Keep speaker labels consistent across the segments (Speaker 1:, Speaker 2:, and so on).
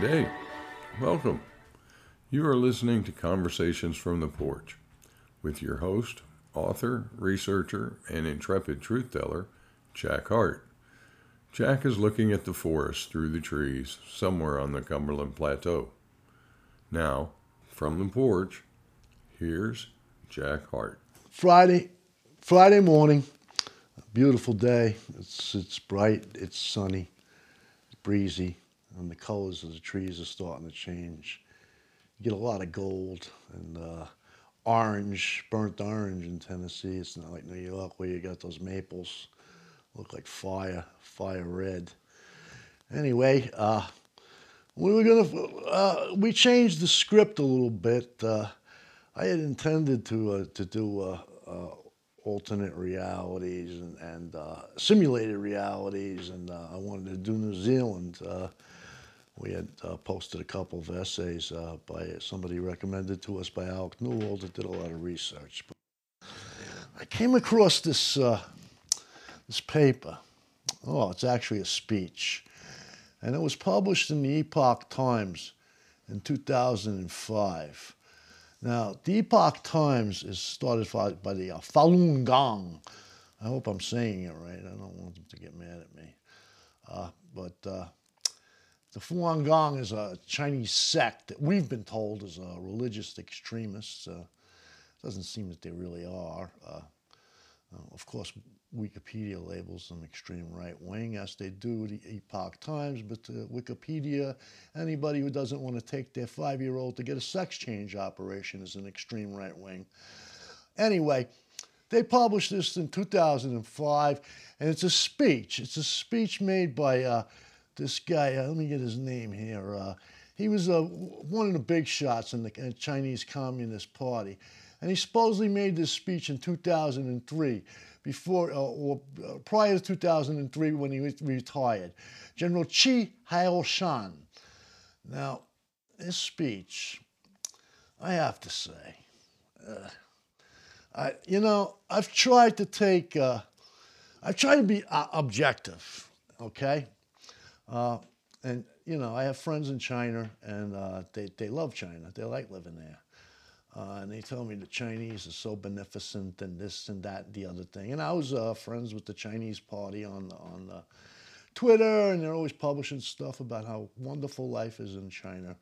Speaker 1: Day. Welcome. You are listening to Conversations from the Porch with your host, author, researcher, and intrepid truth teller, Jack Heart. Jack is looking at the forest through the trees somewhere on the Cumberland Plateau. Now, from the porch, here's Jack Heart.
Speaker 2: Friday, Friday morning, beautiful day. It's it's bright, it's sunny, breezy, and the colors of the trees are starting to change. You get a lot of gold and uh, orange, burnt orange in Tennessee. It's not like New York where you got those maples look like fire, fire red. Anyway, uh, we were gonna uh, we changed the script a little bit. Uh, I had intended to uh, to do uh, uh, alternate realities and, and simulated realities, and I wanted to do New Zealand. We had posted a couple of essays by somebody recommended to us by Alec Newald that did a lot of research. But I came across this this paper. Oh, it's actually a speech. And it was published in the Epoch Times in 2005. Now, the Epoch Times is started by the uh, Falun Gong. I hope I'm saying it right. I don't want them to get mad at me. Uh, but uh, the Falun Gong is a Chinese sect that we've been told is a religious extremist. Uh, doesn't seem that they really are. Uh, uh, of course, Wikipedia labels them extreme right wing, as they do the Epoch Times, but uh, Wikipedia, anybody who doesn't want to take their five year old to get a sex change operation is an extreme right wing. Anyway, they published this in 2005, and it's a speech. It's a speech made by uh, this guy, uh, let me get his name here. Uh, he was uh, one of the big shots in the Chinese Communist Party. And he supposedly made this speech in 2003 before uh, or uh, prior to 2003 when he retired. General Chi Haotian. Now, this speech, I have to say, I, you know, I've tried to take, I've tried to be objective, okay? Uh, and, you know, I have friends in China and they, they love China. They like living there. Uh, and they tell me the Chinese are so beneficent and this and that and the other thing. And I was uh, friends with the Chinese party on on uh, Twitter, and they're always publishing stuff about how wonderful life is in China.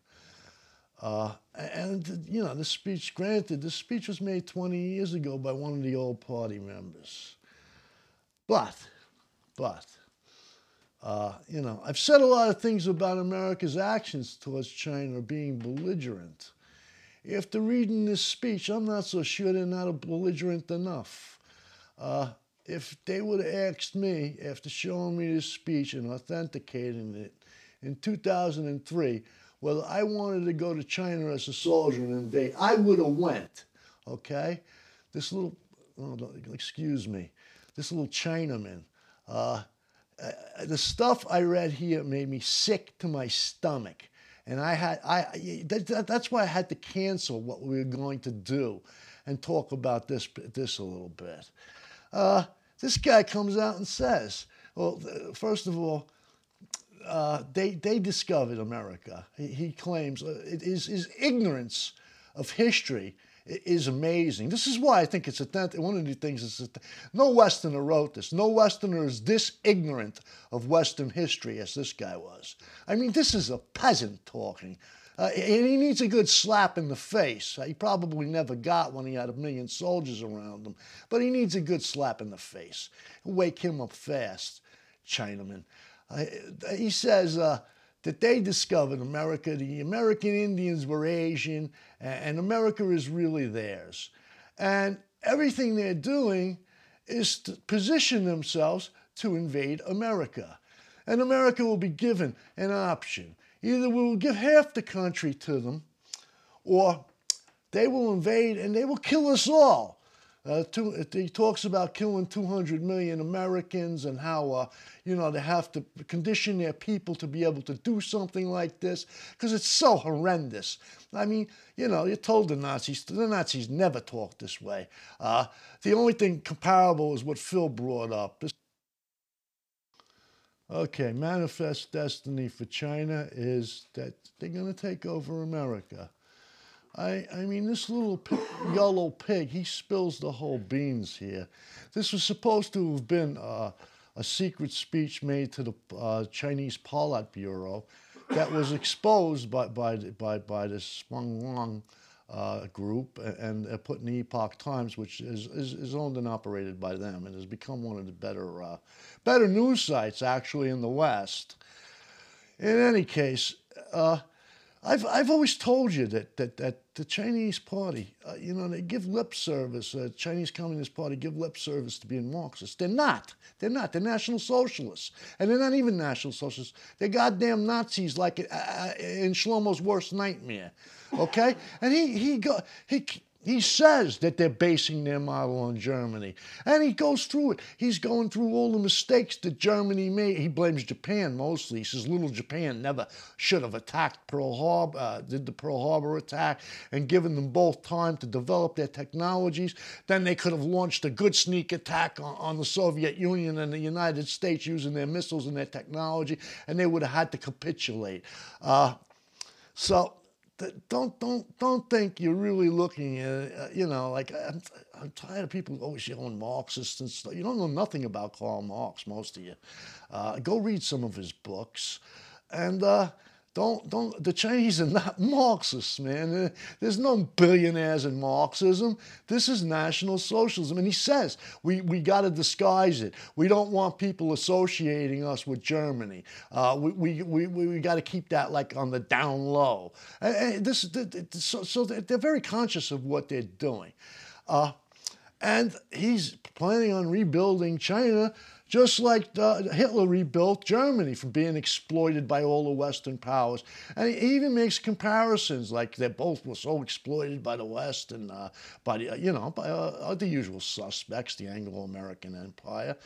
Speaker 2: Uh, and you know, the speech. Granted, this speech was made 20 years ago by one of the old party members. But, but. Uh, you know, I've said a lot of things about America's actions towards China being belligerent. After reading this speech, I'm not so sure they're not belligerent enough. Uh, if they would have asked me, after showing me this speech and authenticating it in 2003, whether I wanted to go to China as a soldier and invade, I would have went, okay? This little, oh, excuse me, this little Chinaman, uh, uh, the stuff I read here made me sick to my stomach and I had I that, that's why I had to cancel what we were going to do, and talk about this this a little bit. Uh, this guy comes out and says, well, first of all. Uh, they, they discovered America. He, he claims uh, it is his ignorance of history is amazing. This is why I think it's authentic. One of the things is no Westerner wrote this. No Westerner is this ignorant of Western history as this guy was. I mean, this is a peasant talking. Uh, and he needs a good slap in the face. He probably never got when he had a million soldiers around him, but he needs a good slap in the face. Wake him up fast, Chinaman. Uh, he says, uh, that they discovered America. The American Indians were Asian, and America is really theirs. And everything they're doing is to position themselves to invade America. And America will be given an option. Either we will give half the country to them, or they will invade and they will kill us all. Uh, two, he talks about killing 200 million Americans and how, uh, you know, they have to condition their people to be able to do something like this because it's so horrendous. I mean, you know, you told the Nazis, the Nazis never talked this way. Uh, the only thing comparable is what Phil brought up. Okay, manifest destiny for China is that they're going to take over America. I, I mean, this little yellow pig, he spills the whole beans here. This was supposed to have been uh, a secret speech made to the uh, Chinese Politburo that was exposed by, by, by, by this Wang uh, group and uh, put in Epoch Times, which is, is, is, owned and operated by them and has become one of the better, uh, better news sites actually in the West. In any case, uh, I've, I've always told you that, that, that the Chinese Party, uh, you know, they give lip service, uh, Chinese Communist Party give lip service to being Marxist. They're not. They're not. They're National Socialists. And they're not even National Socialists. They're goddamn Nazis like uh, uh in Shlomo's worst nightmare. Okay? and he, he, go, he, he says that they're basing their model on Germany. And he goes through it. He's going through all the mistakes that Germany made. He blames Japan mostly. He says little Japan never should have attacked Pearl Harbor, uh, did the Pearl Harbor attack, and given them both time to develop their technologies. Then they could have launched a good sneak attack on, on the Soviet Union and the United States using their missiles and their technology, and they would have had to capitulate. Uh, so don't don't don't think you're really looking at uh, you know like I'm, I'm tired of people always yelling Marxists and stuff. You don't know nothing about Karl Marx, most of you. Uh, go read some of his books, and uh, don't, don't, the Chinese are not Marxists, man. There's no billionaires in Marxism. This is National Socialism. And he says, we, we got to disguise it. We don't want people associating us with Germany. Uh, we we, we, we got to keep that like on the down low. And this, so, so they're very conscious of what they're doing. Uh, and he's planning on rebuilding China just like uh, Hitler rebuilt Germany from being exploited by all the Western powers. And he even makes comparisons, like they both were so exploited by the West and uh, by the, you know, by uh, the usual suspects, the Anglo-American Empire.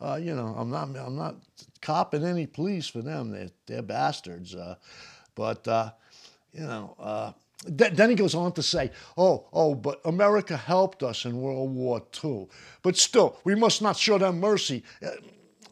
Speaker 2: Uh, you know, I'm not, I'm not copping any pleas for them. They're, they're bastards. Uh, but, uh, you know, then he goes on to say, oh, oh, but America helped us in World War II. But still, we must not show them mercy. Uh,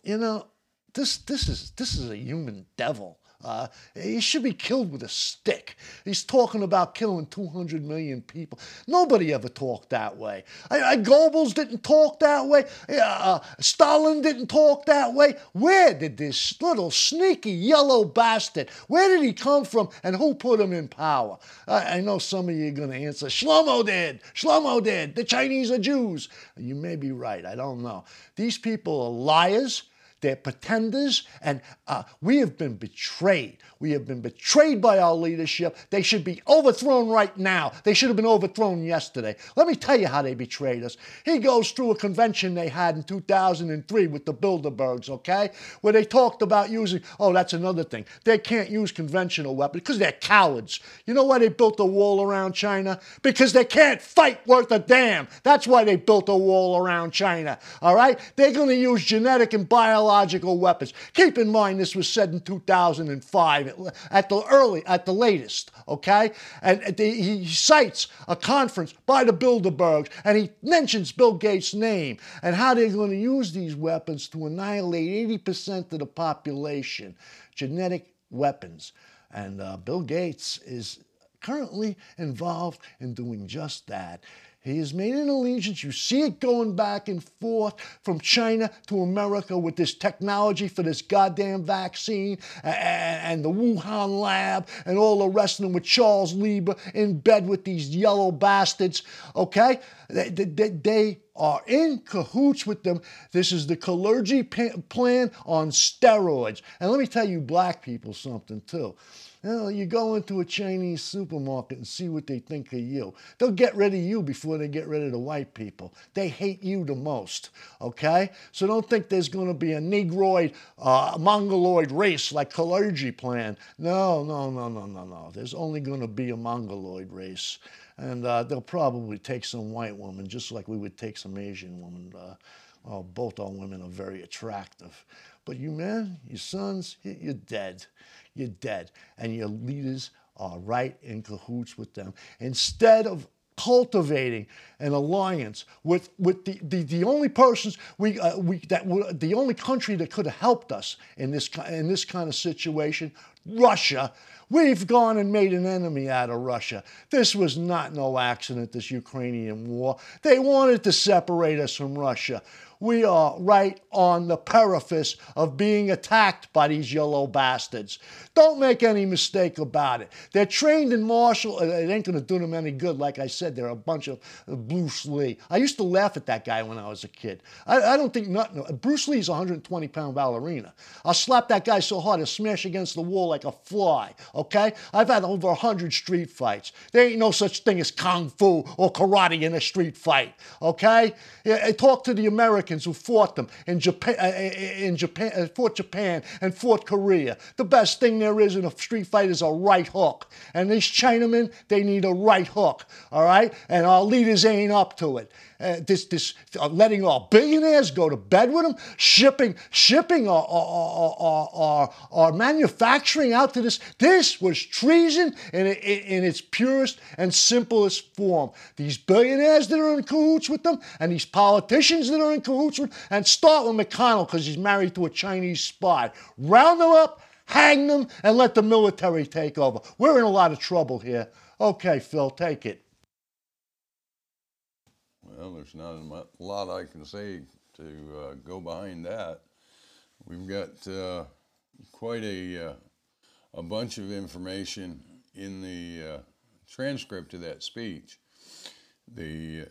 Speaker 2: you know, this, this, is, this is a human devil. Uh, he should be killed with a stick. He's talking about killing 200 million people. Nobody ever talked that way. I, I, Goebbels didn't talk that way. Uh, Stalin didn't talk that way. Where did this little sneaky yellow bastard, where did he come from and who put him in power? I, I know some of you are going to answer, Shlomo did. Shlomo did. The Chinese are Jews. You may be right. I don't know. These people are liars. They're pretenders, and uh, we have been betrayed. We have been betrayed by our leadership. They should be overthrown right now. They should have been overthrown yesterday. Let me tell you how they betrayed us. He goes through a convention they had in 2003 with the Bilderbergs, okay, where they talked about using, oh, that's another thing. They can't use conventional weapons because they're cowards. You know why they built a wall around China? Because they can't fight worth a damn. That's why they built a wall around China, all right? They're going to use genetic and biological biological weapons. Keep in mind this was said in 2005 at the early, at the latest, okay? And the, he cites a conference by the Bilderbergs and he mentions Bill Gates' name and how they're going to use these weapons to annihilate 80% of the population. Genetic weapons. And uh, Bill Gates is currently involved in doing just that. He has made an allegiance. You see it going back and forth from China to America with this technology for this goddamn vaccine and, the Wuhan lab and all the rest of them with Charles Lieber in bed with these yellow bastards. Okay? They, they, they are in cahoots with them. This is the Kalergi plan on steroids. And let me tell you, black people, something too. You, you go into a Chinese supermarket and see what they think of you. They'll get rid of you before they get rid of the white people. They hate you the most, okay? So don't think there's going to be a Negroid, uh, Mongoloid race like Kalergi plan. No, no, no, no, no, no. There's only going to be a Mongoloid race. And uh, they'll probably take some white woman, just like we would take some Asian woman. Uh, both our women are very attractive. But you men, your sons, you're dead you're dead. And your leaders are right in cahoots with them. Instead of cultivating an alliance with, with the, the, the only persons we, uh, we that were the only country that could have helped us in this in this kind of situation, Russia. We've gone and made an enemy out of Russia. This was not no accident, this Ukrainian war. They wanted to separate us from Russia we are right on the perifice of being attacked by these yellow bastards. Don't make any mistake about it. They're trained in martial, uh, it ain't gonna do them any good. Like I said, they're a bunch of uh, Bruce Lee. I used to laugh at that guy when I was a kid. I, I don't think nothing. Bruce Lee's a 120 pound ballerina. I'll slap that guy so hard he'll smash against the wall like a fly, okay? I've had over 100 street fights. There ain't no such thing as kung fu or karate in a street fight, okay? I Talk to the Americans who fought them in Japan, uh, uh, in Japan, uh, fought Japan and fought Korea. The best thing there is in a street fight is a right hook. And these Chinamen, they need a right hook, all right? And our leaders ain't up to it uh, this, this uh, letting our billionaires go to bed with them, shipping, shipping our, our, our, our, our manufacturing out to this. This was treason in, in, in its purest and simplest form. These billionaires that are in cahoots with them, and these politicians that are in cahoots with, them, and start with McConnell because he's married to a Chinese spy. Round them up, hang them, and let the military take over. We're in a lot of trouble here. Okay, Phil, take it.
Speaker 1: Well, there's not a lot I can say to uh, go behind that. We've got uh, quite a, uh, a bunch of information in the uh, transcript of that speech. The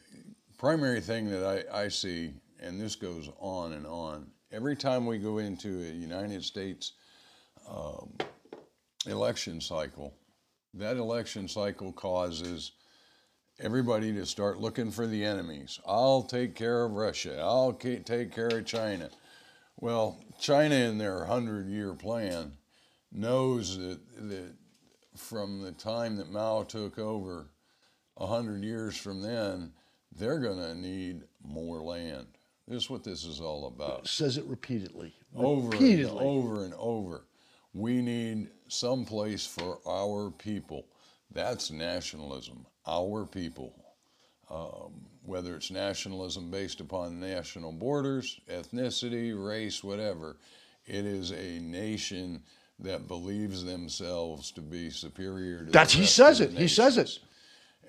Speaker 1: primary thing that I, I see, and this goes on and on, every time we go into a United States um, election cycle, that election cycle causes everybody to start looking for the enemies. I'll take care of Russia. I'll take care of China. Well, China in their 100 year plan knows that, that from the time that Mao took over, 100 years from then, they're going to need more land. This is what this is all about.
Speaker 2: It says it repeatedly.
Speaker 1: Over repeatedly. and over and over. We need some place for our people. That's nationalism our people, um, whether it's nationalism based upon national borders, ethnicity, race, whatever. It is a nation that believes themselves to be superior to
Speaker 2: That's he says it. He says it.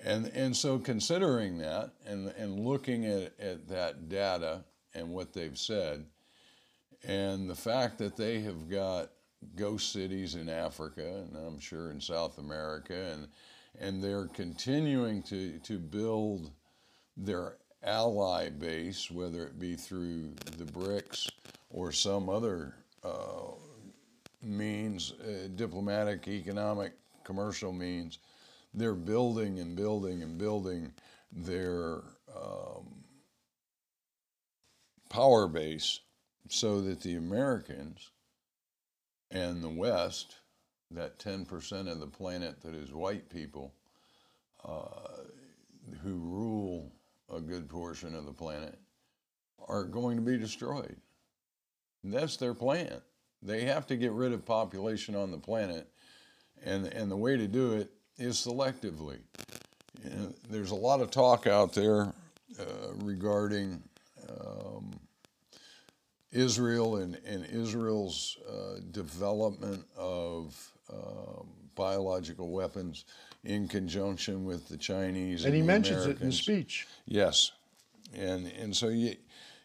Speaker 1: And and so considering that and and looking at, at that data and what they've said, and the fact that they have got ghost cities in Africa and I'm sure in South America and and they're continuing to, to build their ally base, whether it be through the BRICS or some other uh, means, uh, diplomatic, economic, commercial means. They're building and building and building their um, power base so that the Americans and the West that 10% of the planet that is white people uh, who rule a good portion of the planet are going to be destroyed. And that's their plan. They have to get rid of population on the planet, and, and the way to do it is selectively. You know, there's a lot of talk out there uh, regarding um, Israel and, and Israel's uh, development of um, biological weapons in conjunction with the Chinese.
Speaker 2: And,
Speaker 1: and
Speaker 2: he mentions
Speaker 1: Americans.
Speaker 2: it in the speech.
Speaker 1: Yes, and and so you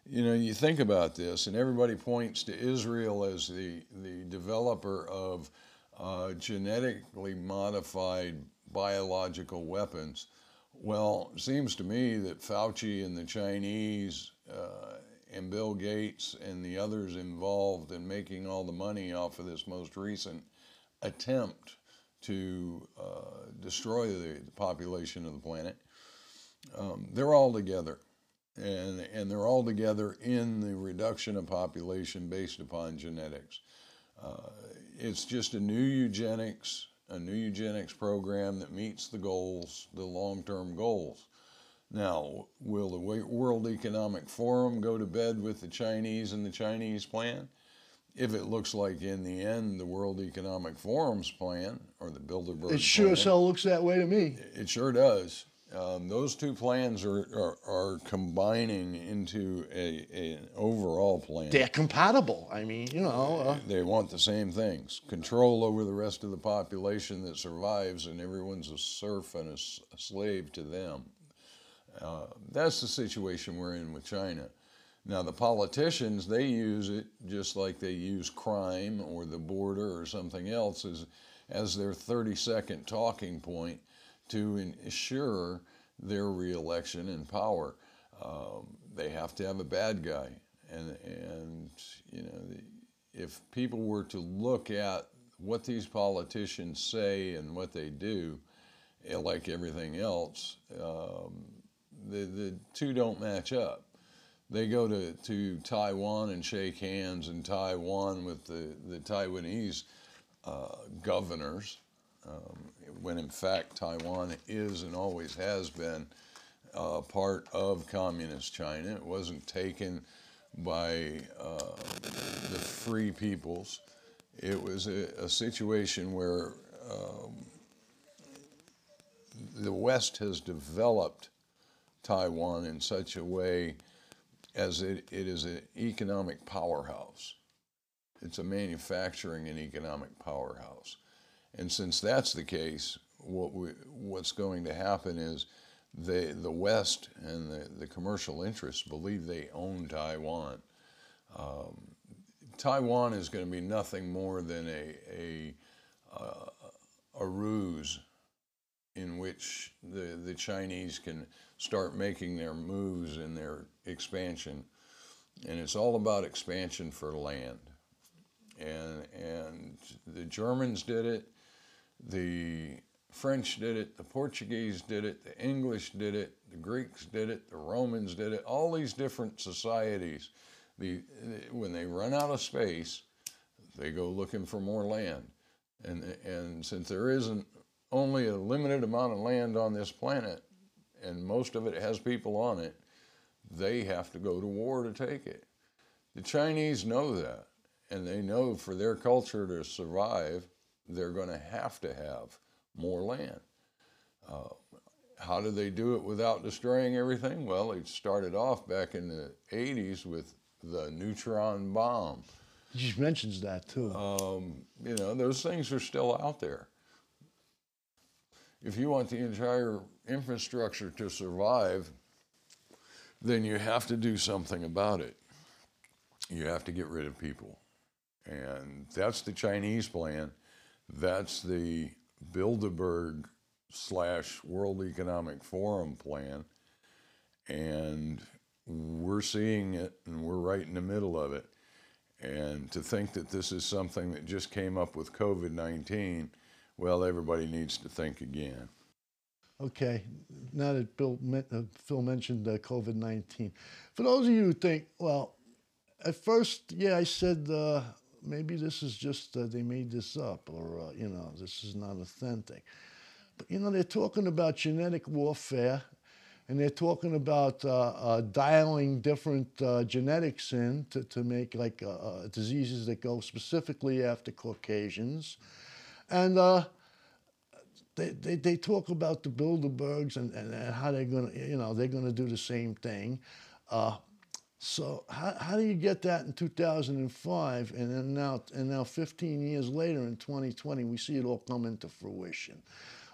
Speaker 1: you know you think about this, and everybody points to Israel as the the developer of uh, genetically modified biological weapons. Well, it seems to me that Fauci and the Chinese uh, and Bill Gates and the others involved in making all the money off of this most recent attempt to uh, destroy the, the, population of the planet, um, they're all together. And, and they're all together in the reduction of population based upon genetics. Uh, it's just a new eugenics, a new eugenics program that meets the goals, the long-term goals. Now, will the World Economic Forum go to bed with the Chinese and the Chinese plan? if it looks like in the end the World Economic Forum's plan or the Bilderberg
Speaker 2: it sure
Speaker 1: plan,
Speaker 2: as hell looks that way to me.
Speaker 1: It sure does. um, those two plans are, are, are combining into a, a, an overall plan.
Speaker 2: They're compatible. I mean, you know. Uh,
Speaker 1: They want the same things control over the rest of the population that survives, and everyone's a serf and a slave to them. Uh, that's the situation we're in with China. Now, the politicians, they use it just like they use crime or the border or something else as, as their 30 second talking point to ensure their reelection in power. Um, they have to have a bad guy. And, and you know, if people were to look at what these politicians say and what they do, eh, like everything else, um, the, the two don't match up. They go to, to Taiwan and shake hands in Taiwan with the, the Taiwanese uh, governors, um, when in fact Taiwan is and always has been uh, part of communist China. It wasn't taken by uh, the free peoples. It was a, a situation where um, the West has developed Taiwan in such a way as it, it is an economic powerhouse. It's a manufacturing and economic powerhouse. And since that's the case, what we, what's going to happen is the, the West and the, the commercial interests believe they own Taiwan. Um, Taiwan is going to be nothing more than a, a, uh, a ruse in which the, the Chinese can start making their moves in their expansion. And it's all about expansion for land. And, and the Germans did it, the French did it, the Portuguese did it, the English did it, the Greeks did it, the Romans did it, all these different societies. The, when they run out of space, they go looking for more land. And, and since there isn't only a limited amount of land on this planet, and most of it has people on it, they have to go to war to take it. The Chinese know that, and they know for their culture to survive, they're going to have to have more land. Uh, how do they do it without destroying everything? Well, it started off back in the 80s with the neutron bomb.
Speaker 2: he just mentions that too.
Speaker 1: Um, you know, those things are still out there. If you want the entire infrastructure to survive, then you have to do something about it. You have to get rid of people. And that's the Chinese plan. That's the Bilderberg slash World Economic Forum plan. And we're seeing it and we're right in the middle of it. And to think that this is something that just came up with COVID 19, well, everybody needs to think again.
Speaker 2: Okay, now that Bill, uh, Phil mentioned uh, COVID 19, for those of you who think, well, at first, yeah, I said uh, maybe this is just uh, they made this up or, uh, you know, this is not authentic. But, you know, they're talking about genetic warfare and they're talking about uh, dialing different genetics in to, to make like diseases that go specifically after Caucasians. And they, they, they talk about the Bilderbergs and, and, and how they're going to, you know, they're going to do the same thing. Uh, so how, how do you get that in 2005 and then now and now 15 years later in 2020 we see it all come into fruition?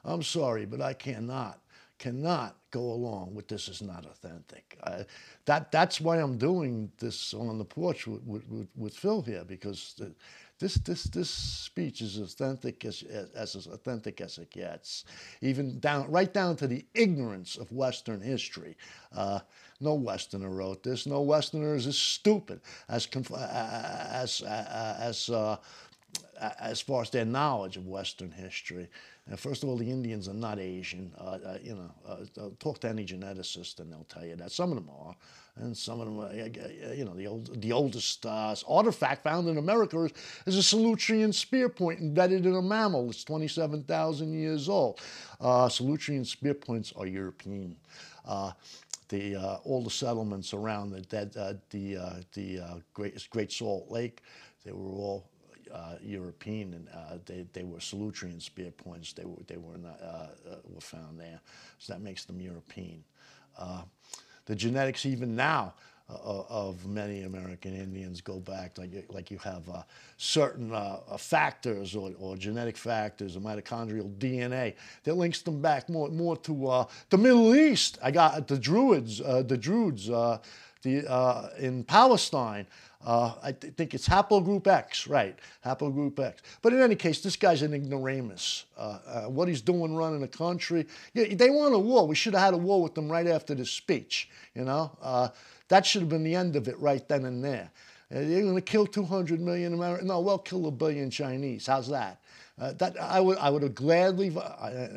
Speaker 2: I'm sorry, but I cannot cannot go along with this is not authentic. I, that that's why I'm doing this on the porch with, with, with, Phil here because the, this this this speech is authentic as, as as authentic as it gets, even down right down to the ignorance of Western history. Uh, no Westerner wrote this. No Westerner is as stupid as as as uh, as far as their knowledge of Western history. Uh, first of all, the Indians are not Asian. Uh, uh, you know, uh, talk to any geneticist and they'll tell you that. Some of them are, and some of them, you know, the old, the oldest uh, artifact found in America is, is a Solutrean spear point embedded in a mammal. It's 27,000 years old. Uh, Solutrean spear points are European. Uh, the uh, all the settlements around the uh, the uh, the uh, Great Great Salt Lake, they were all uh, European, and uh, they, they were Solutrean spear points. They were they were not uh, uh, were found there, so that makes them European. Uh, the genetics even now uh, of many American Indians go back, like, like you have uh, certain uh, factors or, or, genetic factors or mitochondrial DNA that links them back more, more to uh, the Middle East. I got the Druze, uh, the Druze uh, the, in Palestine. I th- think it's haplogroup X, right? Haplogroup X. But in any case, this guy's an ignoramus. what he's doing running a country, yeah, they want a war. We should have had a war with them right after this speech, you know? That should have been the end of it right then and there. Uh, you're going to kill 200 million Americans? No, we'll kill a billion Chinese. How's that? Uh, that I would, I would have gladly. I,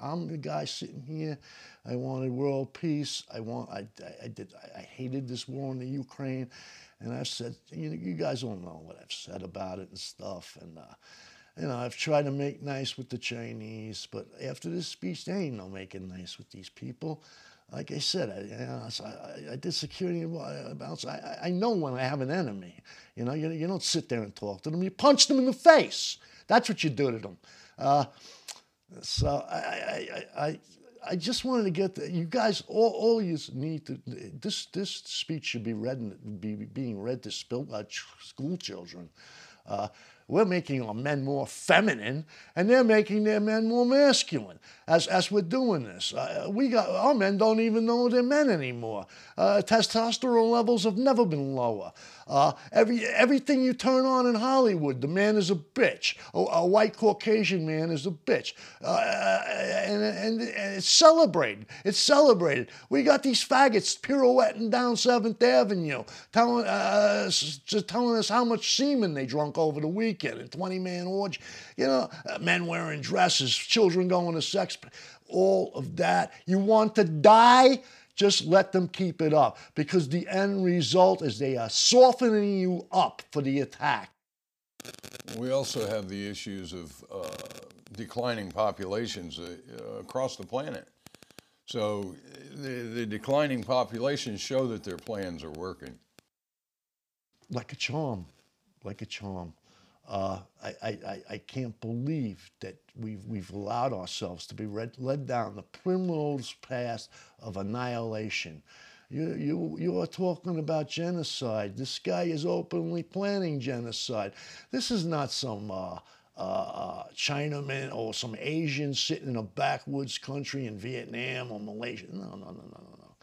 Speaker 2: am the guy sitting here. I wanted world peace. I want. I, I, did. I hated this war in the Ukraine, and I said, you, you guys don't know what I've said about it and stuff. And uh, you know, I've tried to make nice with the Chinese, but after this speech, there ain't no making nice with these people like I said, I, you know, I, I, did security bounce. I, I know when I have an enemy. You know, you, you don't sit there and talk to them. You punch them in the face. That's what you do to them. Uh, so I, I, I, I just wanted to get the, you guys. All, all you need to this this speech should be read be being read to uh, school children. Uh, we're making our men more feminine, and they're making their men more masculine as, as we're doing this. Uh, we got our men don't even know they're men anymore. Uh, testosterone levels have never been lower. Uh, every everything you turn on in Hollywood, the man is a bitch. A, a white Caucasian man is a bitch, uh, and, and, and, it's celebrated. It's celebrated. We got these faggots pirouetting down Seventh Avenue, telling uh, telling us how much semen they drunk over the weekend, a twenty man orgy. You know, uh, men wearing dresses, children going to sex all of that. You want to die? Just let them keep it up because the end result is they are softening you up for the attack.
Speaker 1: We also have the issues of uh, declining populations uh, across the planet. So the, the declining populations show that their plans are working.
Speaker 2: Like a charm, like a charm. Uh, I, I, I can't believe that we've, we've allowed ourselves to be read, led down the primrose path of annihilation. You, you, you are talking about genocide. This guy is openly planning genocide. This is not some uh, uh, uh, Chinaman or some Asian sitting in a backwoods country in Vietnam or Malaysia. No, no, no, no, no, no.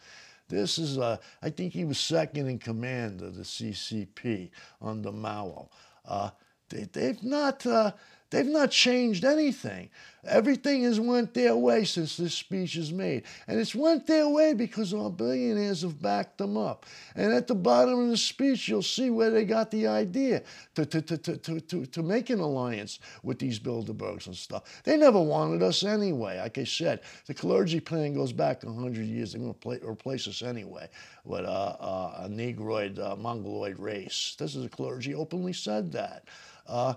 Speaker 2: This is, uh, I think he was second in command of the CCP under Mao. Uh, they, have not, uh, they've not changed anything. Everything has went their way since this speech is made. And it's went their way because our billionaires have backed them up. And at the bottom of the speech, you'll see where they got the idea to, to, to, to, to, to make an alliance with these Bilderbergs and stuff. They never wanted us anyway. Like I said, the Kalergi plan goes back 100 years. They're going to replace us anyway with uh, uh, a Negroid, uh, Mongoloid race. This is the Kalergi openly said that. Uh,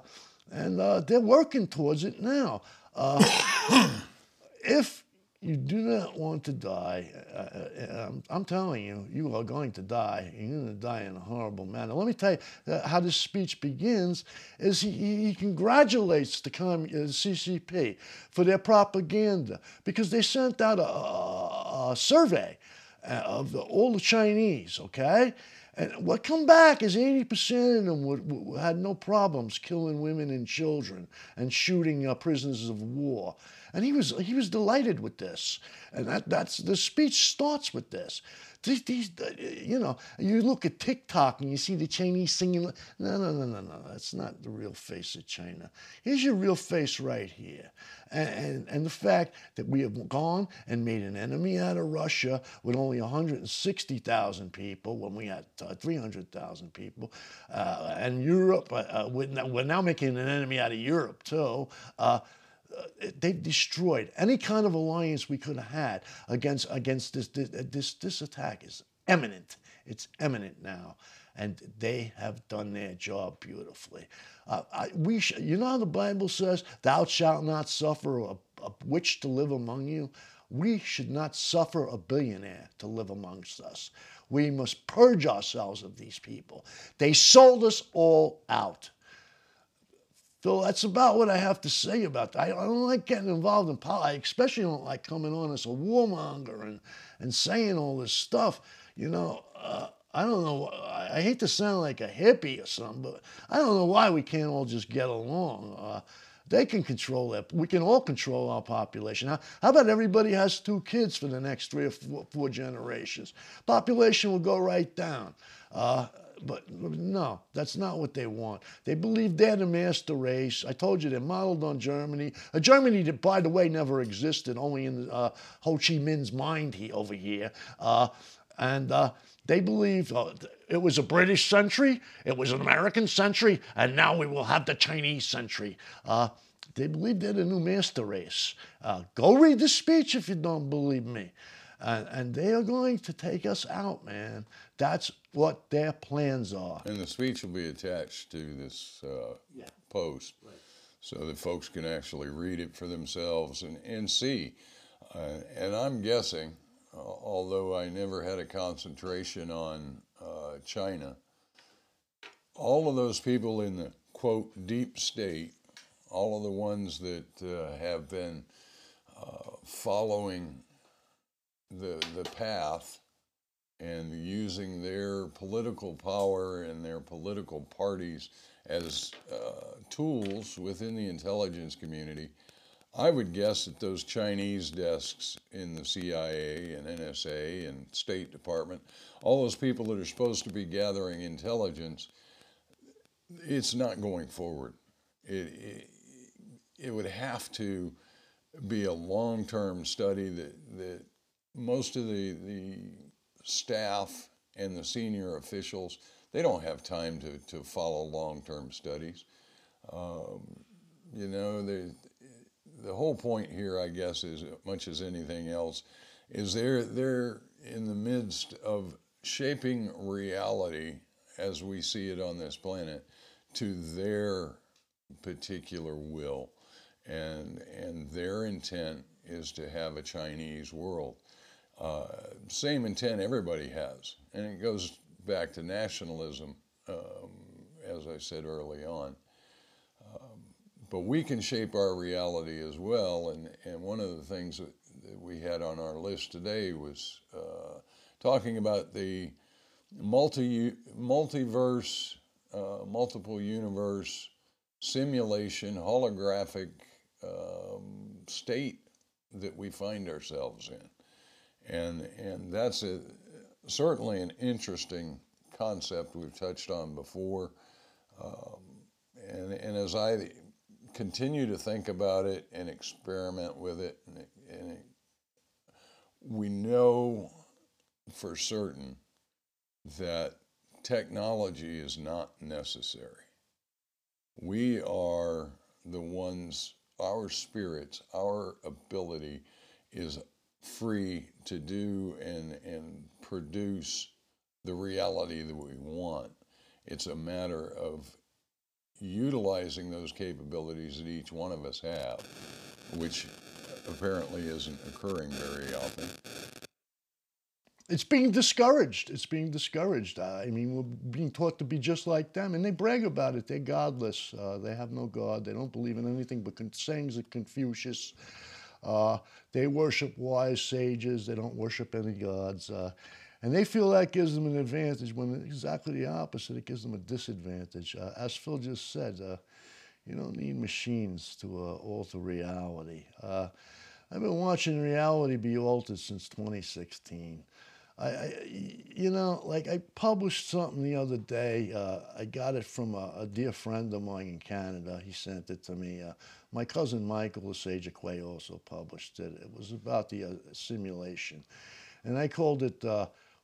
Speaker 2: and uh, they're working towards it now. Uh, if you do not want to die, uh, I'm, I'm, telling you, you are going to die. You're going to die in a horrible manner. Let me tell you how this speech begins is he, he congratulates the CCP for their propaganda because they sent out a, a, a survey of the, all the Chinese, okay? And what come back is 80% of them would, would, had no problems killing women and children and shooting uh, prisoners of war. And he was, he was delighted with this. And that, that's, the speech starts with this. These, these, you know, you look at TikTok and you see the Chinese singing. No, no, no, no, no. That's not the real face of China. Here's your real face right here. And, and, and the fact that we have gone and made an enemy out of Russia with only 160,000 people when we had uh, 300,000 people. Uh, and Europe, uh, uh we're, now making an enemy out of Europe too. They've destroyed any kind of alliance we could have had against against this this this, this attack is imminent. It's imminent now, and they have done their job beautifully. Uh, I, we sh- you know how the Bible says, "Thou shalt not suffer a, a witch to live among you." We should not suffer a billionaire to live amongst us. We must purge ourselves of these people. They sold us all out Phil, that's about what I have to say about that. I, don't like getting involved in politics. I especially don't like coming on as a warmonger and, and saying all this stuff. You know, uh, I don't know. I, I hate to sound like a hippie or something, but I don't know why we can't all just get along. Uh, they can control that. We can all control our population. How, how, about everybody has two kids for the next three or four, four generations? Population will go right down. Uh, but no, that's not what they want. They believe they're the master race. I told you they're modeled on Germany. A Germany that, by the way, never existed, only in uh, Ho Chi Minh's mind he, over here. Uh, and uh, they believe uh, it was a British century, it was an American century, and now we will have the Chinese century. Uh, they believe they're the new master race. Uh, go read the speech if you don't believe me. And, and they are going to take us out, man. That's what their plans are.
Speaker 1: And the speech will be attached to this uh, yeah. post right. so that folks can actually read it for themselves and, and see. Uh, and I'm guessing uh, although I never had a concentration on uh, China, all of those people in the quote deep state, all of the ones that uh, have been uh, following the the path and using their political power and their political parties as uh, tools within the intelligence community I would guess that those Chinese desks in the CIA and NSA and State Department, all those people that are supposed to be gathering intelligence, it's not going forward. It, it, it would have to be a long term study that, that most of the, the staff and the senior officials, they don't have time to, to follow long term studies. Um, you know, they, the whole point here, I guess, is much as anything else, is they're they're in the midst of shaping reality as we see it on this planet to their particular will, and and their intent is to have a Chinese world. Uh, same intent everybody has, and it goes back to nationalism, um, as I said early on but we can shape our reality as well. And, and one of the things that, that we had on our list today was uh, talking about the multi multiverse, uh, multiple universe simulation, holographic um, state that we find ourselves in. And, and that's a, certainly an interesting concept we've touched on before. Um, and, and as I continue to think about it and experiment with it. And, and it, we know for certain that technology is not necessary. We are the ones, our spirits, our ability is free to do and, and produce the reality that we want. It's a matter of utilizing those capabilities that each one of us have, which apparently isn't occurring very often.
Speaker 2: It's being discouraged. It's being discouraged. I mean, we're being taught to be just like them, and they brag about it. They're godless. Uh, they have no God. They don't believe in anything but sayings of Confucius. Uh, they worship wise sages. They don't worship any gods. Uh, and they feel that gives them an advantage when exactly the opposite, it gives them a disadvantage. Uh, as Phil just said, uh, you don't need machines to uh, alter reality. Uh, I've been watching reality be altered since 2016. I, I, you know, like I published something the other day. Uh, I got it from a, a, dear friend of mine in Canada. He sent it to me. Uh, my cousin Michael Quay also published it. It was about the simulation. And I called it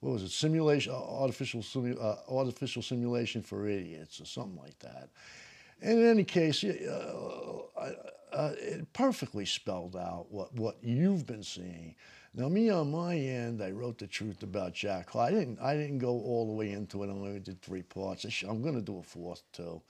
Speaker 2: what was it, simulation, uh, artificial, uh, artificial simulation for idiots or something like that. And in any case, uh, uh, it perfectly spelled out what, what you've been seeing. Now, me on my end, I wrote the truth about Jack I didn't, I didn't go all the way into it. I only did three parts. I'm going to do a fourth too.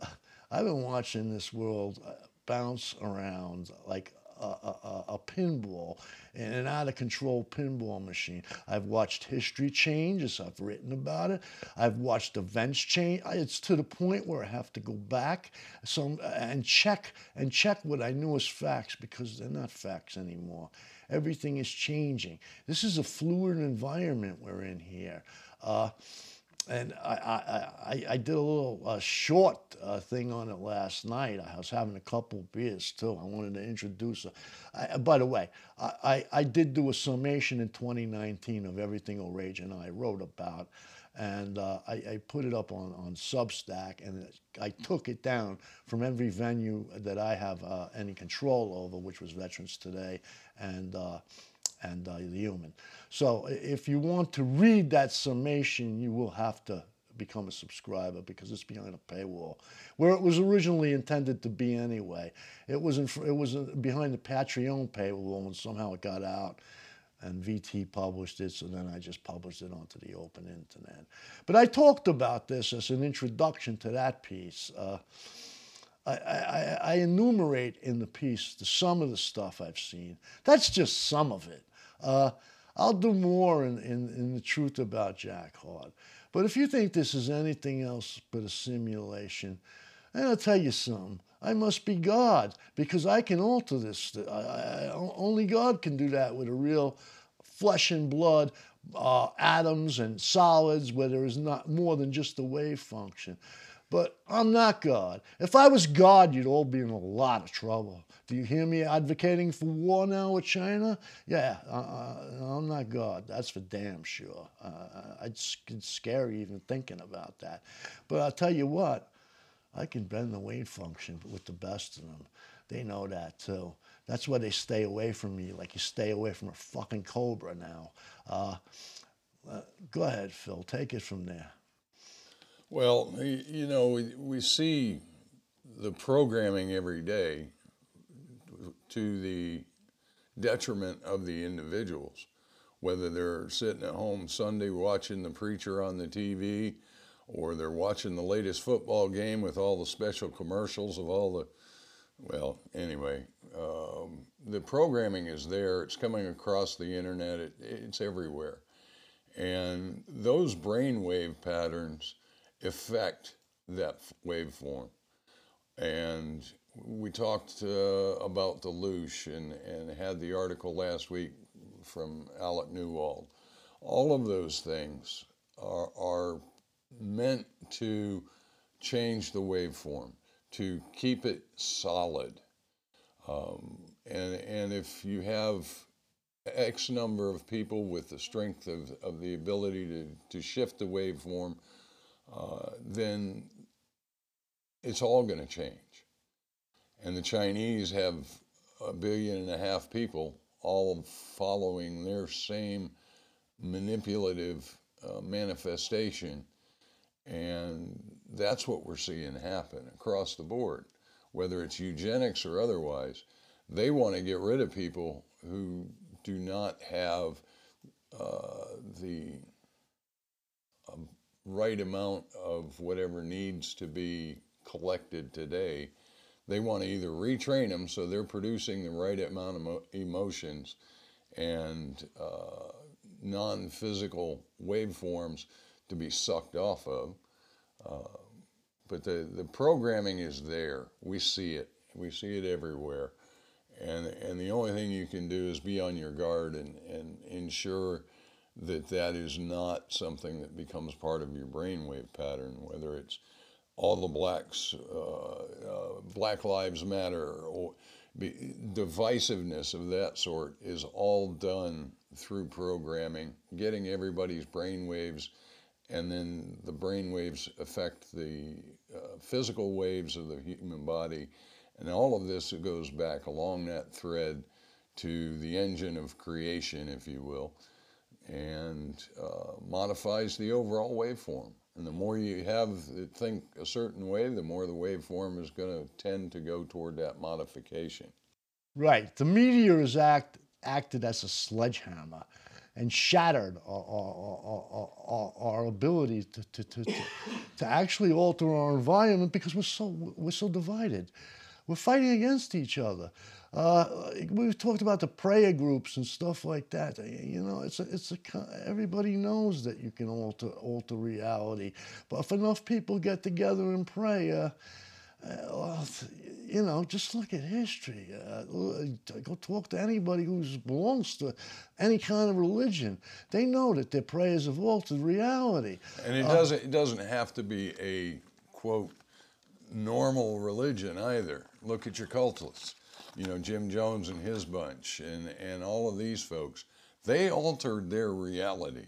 Speaker 2: I've been watching this world uh, bounce around like a, a, a pinball and an out of control pinball machine. I've watched history change I've written about it. I've watched events change. It's to the point where I have to go back some and check and check what I knew as facts because they're not facts anymore. Everything is changing. This is a fluid environment we're in here. Uh, and I, I, I, I, did a little uh, short uh, thing on it last night. I was having a couple beers too. I wanted to introduce. A, by the way, I, I, I, did do a summation in 2019 of everything Orage and I wrote about, and uh, I, I, put it up on, on Substack, and I took it down from every venue that I have uh, any control over, which was Veterans Today and uh, and uh, the human. So if you want to read that summation, you will have to become a subscriber because it's behind a paywall, where it was originally intended to be anyway. It was in, it was behind the Patreon paywall, and somehow it got out. And VT published it, so then I just published it onto the open internet. But I talked about this as an introduction to that piece. Uh, I, I, I, enumerate in the piece the some of the stuff I've seen. That's just some of it. Uh, I'll do more in, in, in the truth about Jack Heart. But if you think this is anything else but a simulation, and I'll tell you something. I must be God because I can alter this. I, only God can do that with a real flesh and blood, uh, atoms and solids where there is not more than just a wave function. But I'm not God. If I was God, you'd all be in a lot of trouble. Do you hear me advocating for war now with China? Yeah, uh, uh I'm not God. That's for damn sure. Uh, uh it's, it's scary even thinking about that. But I'll tell you what, I can bend the wave function with the best of them. They know that too. That's why they stay away from me, like you stay away from a fucking cobra now. Uh, uh, go ahead, Phil. Take it from there.
Speaker 1: Well, you know, we, we see the programming every day to the detriment of the individuals, whether they're sitting at home Sunday watching the preacher on the TV or they're watching the latest football game with all the special commercials of all the, well, anyway, um, the programming is there. It's coming across the internet. It, it's everywhere. And those brainwave patterns affect that waveform. And we talked uh, about the Loosh and, and had the article last week from Alec Newald. All of those things are, are meant to change the waveform, to keep it solid. Um, and, and if you have X number of people with the strength of, of the ability to, to shift the waveform, uh, then it's all going to change. And the Chinese have a billion and a half people all following their same manipulative uh, manifestation. And that's what we're seeing happen across the board, whether it's eugenics or otherwise. They want to get rid of people who do not have uh, the right amount of whatever needs to be collected today they want to either retrain them so they're producing the right amount of emotions and uh, non physical waveforms to be sucked off of. Uh, but the, the programming is there. We see it. We see it everywhere. And, and the only thing you can do is be on your guard and, and ensure that that is not something that becomes part of your brainwave pattern, whether it's all the blacks, uh, uh, Black Lives Matter, or be, divisiveness of that sort is all done through programming, getting everybody's brainwaves, and then the brainwaves affect the uh, physical waves of the human body. And all of this goes back along that thread to the engine of creation, if you will, and uh, modifies the overall waveform. And the more you have it think a certain way, the more the waveform is going to tend to go toward that modification.
Speaker 2: Right. The meteor has act, acted as a sledgehammer and shattered our, our, our, our ability to, to, to, to, actually alter our environment because we're so, we're so divided. We're fighting against each other. Uh, we've talked about the prayer groups and stuff like that. You know, it's a, it's a, everybody knows that you can alter alter reality, but if enough people get together and pray, uh, uh, you know, just look at history. Uh, go talk to anybody who belongs to any kind of religion. They know that their prayers have altered reality.
Speaker 1: And it doesn't it doesn't have to be a quote normal religion either. Look at your cultists you know, Jim Jones and his bunch, and, and all of these folks, they altered their reality.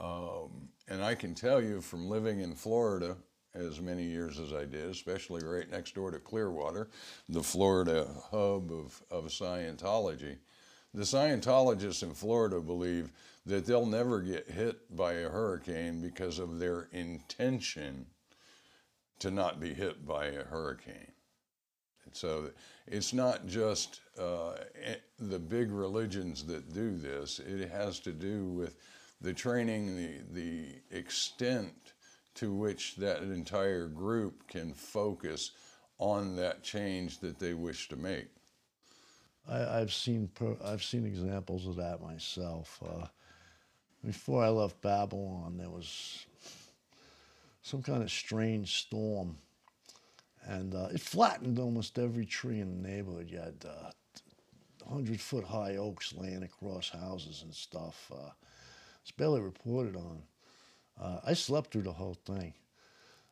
Speaker 1: Um, and I can tell you from living in Florida as many years as I did, especially right next door to Clearwater, the Florida hub of, of Scientology, the Scientologists in Florida believe that they'll never get hit by a hurricane because of their intention to not be hit by a hurricane. So it's not just uh, the big religions that do this. It has to do with the training, the, the extent to which that entire group can focus on that change that they wish to make.
Speaker 2: I, have seen I've seen examples of that myself. Uh, before I left Babylon, there was some kind of strange storm and uh, it flattened almost every tree in the neighborhood. You had uh, 100 foot high oaks laying across houses and stuff. Uh, it's barely reported on. Uh, I slept through the whole thing.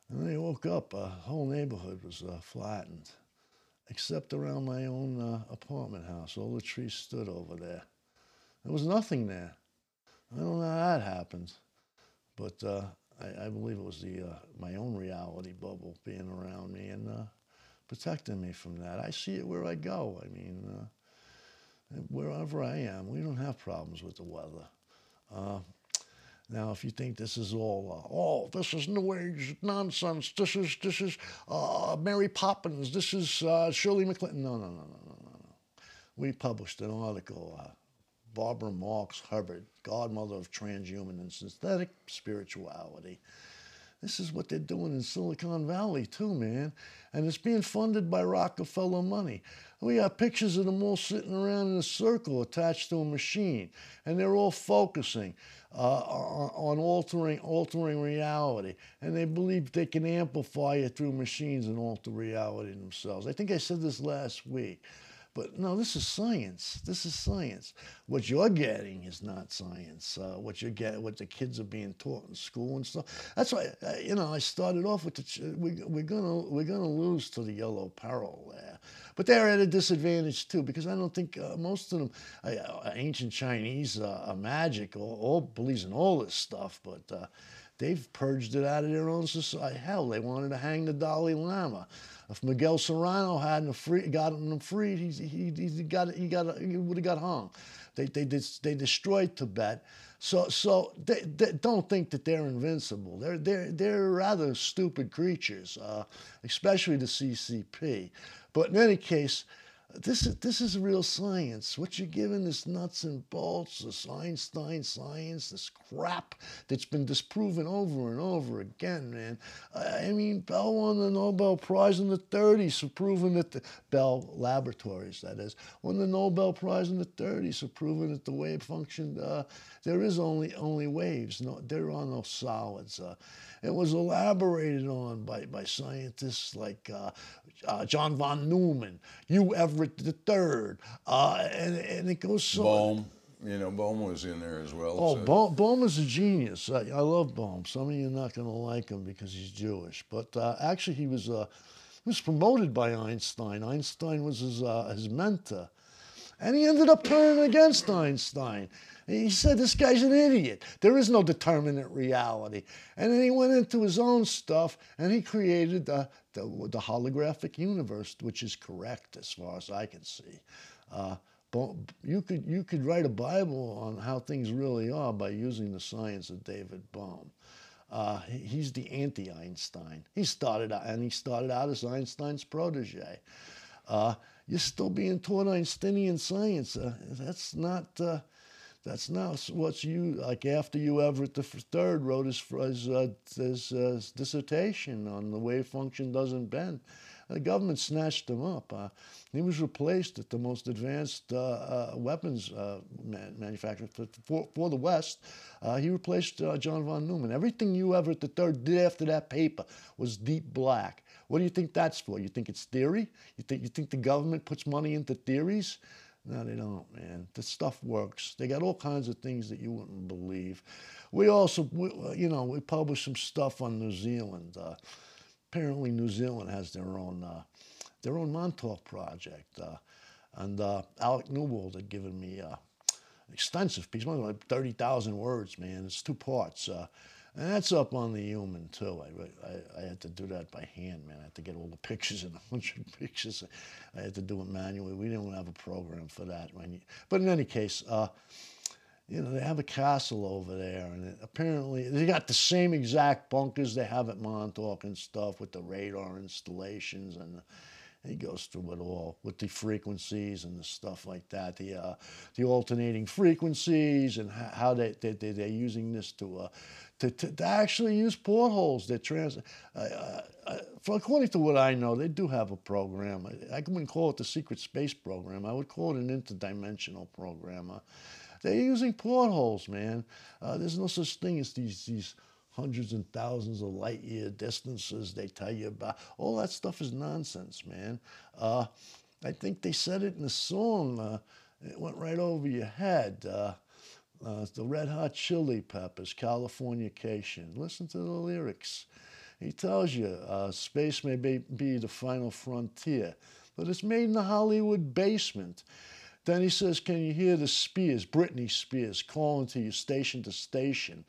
Speaker 2: And then I woke up, the uh, whole neighborhood was uh, flattened, except around my own uh, apartment house. All the trees stood over there. There was nothing there. I don't know how that happened, but I, I believe it was the uh, my own reality bubble being around me and uh, protecting me from that. I see it where I go. I mean, uh, wherever I am, we don't have problems with the weather. Uh, now, if you think this is all, uh, oh, this is New Age nonsense. This is this is uh, Mary Poppins. This is Shirley MacLaine. No, no, no, no, no, no. We published an article Barbara Marx Hubbard, godmother of transhuman and synthetic spirituality. This is what they're doing in Silicon Valley, too, man. And it's being funded by Rockefeller money. We got pictures of them all sitting around in a circle attached to a machine, and they're all focusing uh, on altering, altering reality. And they believe they can amplify it through machines and alter reality themselves. I think I said this last week. But no, this is science. This is science. What you're getting is not science. Uh, what you get, what the kids are being taught in school and stuff. That's why, uh, you know, I started off with the we, we're gonna we're gonna lose to the yellow peril there, but they're at a disadvantage too because I don't think uh, most of them, uh, uh, ancient Chinese, uh, magic, all, all, believes in all this stuff, but they've purged it out of their own society. Hell, they wanted to hang the Dalai Lama. If Miguel Serrano hadn't free, gotten him free, he, he, he, got, he, got, he would have got hung. They, they, they destroyed Tibet. So, so they, they don't think that they're invincible. They're, they're, they're rather stupid creatures, uh, especially the CCP. But in any case, this is this is real science. What you're giving is nuts and bolts, this Einstein science, this crap that's been disproven over and over again, man. I mean, Bell won the Nobel Prize in the 30s for proving that the Bell Laboratories, that is, won the Nobel Prize in the 30s for proving that the wave function uh, there is only only waves. No, there are no solids. Uh, it was elaborated on by, by scientists like uh, uh, John von Neumann, Hugh Everett III, uh, and, and it goes so.
Speaker 1: Bohm. You know, Bohm was in there as well.
Speaker 2: Oh, so. Is a genius. I, I, love Bohm. Some of you are not going to like him because he's Jewish, but uh, actually he was uh, he was promoted by Einstein. Einstein was his uh, his mentor, and he ended up turning against Einstein. He said, This guy's an idiot. There is no determinate reality. And then he went into his own stuff and he created the, the, the holographic universe, which is correct as far as I can see. Uh, you could, you could write a Bible on how things really are by using the science of David Bohm. Uh, he's the anti-Einstein. He started out, and he started out as Einstein's protege. Uh, you're still being taught Einsteinian science. Uh, that's not uh, that's now what's you like after Hugh Everett the third wrote his his, uh, his uh, dissertation on the wave function doesn't bend. The government snatched him up. Uh, he was replaced at the most advanced uh, uh, weapons uh, man- manufacturer for, for, the West. He replaced John von Neumann. Everything Hugh Everett the third did after that paper was deep black. What do you think that's for? You think it's theory? You think you think the government puts money into theories? No, they don't, man. The stuff works. They got all kinds of things that you wouldn't believe. We also, we, you know, we published some stuff on New Zealand. Uh, apparently, New Zealand has their own, uh, their own Montauk project, uh, and uh, Alec Newald had given me uh, an extensive piece, like thirty thousand words, man. It's two parts. And that's up on the human too. I, I, I, had to do that by hand, man. I had to get all the pictures and a of pictures. I had to do it manually. We didn't have a program for that. But in any case, uh, you know, they have a castle over there, and it, apparently they got the same exact bunkers they have at Montauk and stuff with the radar installations and he goes through it all with the frequencies and the stuff like that, the uh, the alternating frequencies and how they, they, they're using this to, uh, to, to, to, actually use portholes. That trans, uh, uh, uh, according to what I know, they do have a program. I, I wouldn't call it the secret space program. I would call it an interdimensional program. Uh, they're using portholes, man. there's no such thing as these these hundreds and thousands of light year distances they tell you about. All that stuff is nonsense, man. Uh, I think they said it in a song. Uh, it went right over your head. Uh, uh the Red Hot Chili Peppers, California Californication. Listen to the lyrics. He tells you uh, space may be, be the final frontier, but it's made in the Hollywood basement. Then he says, Can you hear the Spears, Britney Spears, calling to you station to station?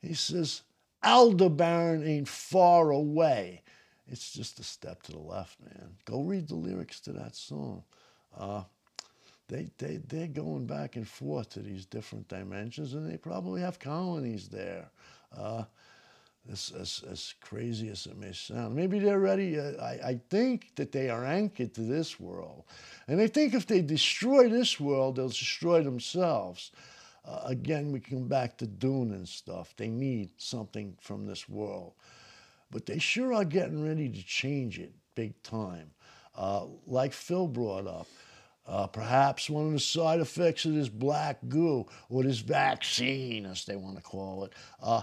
Speaker 2: He says, Aldebaran ain't far away. It's just a step to the left, man. Go read the lyrics to that song. Uh, they, they, they're going back and forth to these different dimensions, and they probably have colonies there. Uh, as, as, as crazy as it may sound. Maybe they're ready. Uh, I, I think that they are anchored to this world. And they think if they destroy this world, they'll destroy themselves. Uh, again, we come back to Dune and stuff. They need something from this world. But they sure are getting ready to change it big time. Uh, like Phil brought up, uh, perhaps one of the side effects of this black goo or this vaccine, as they want to call it. Uh,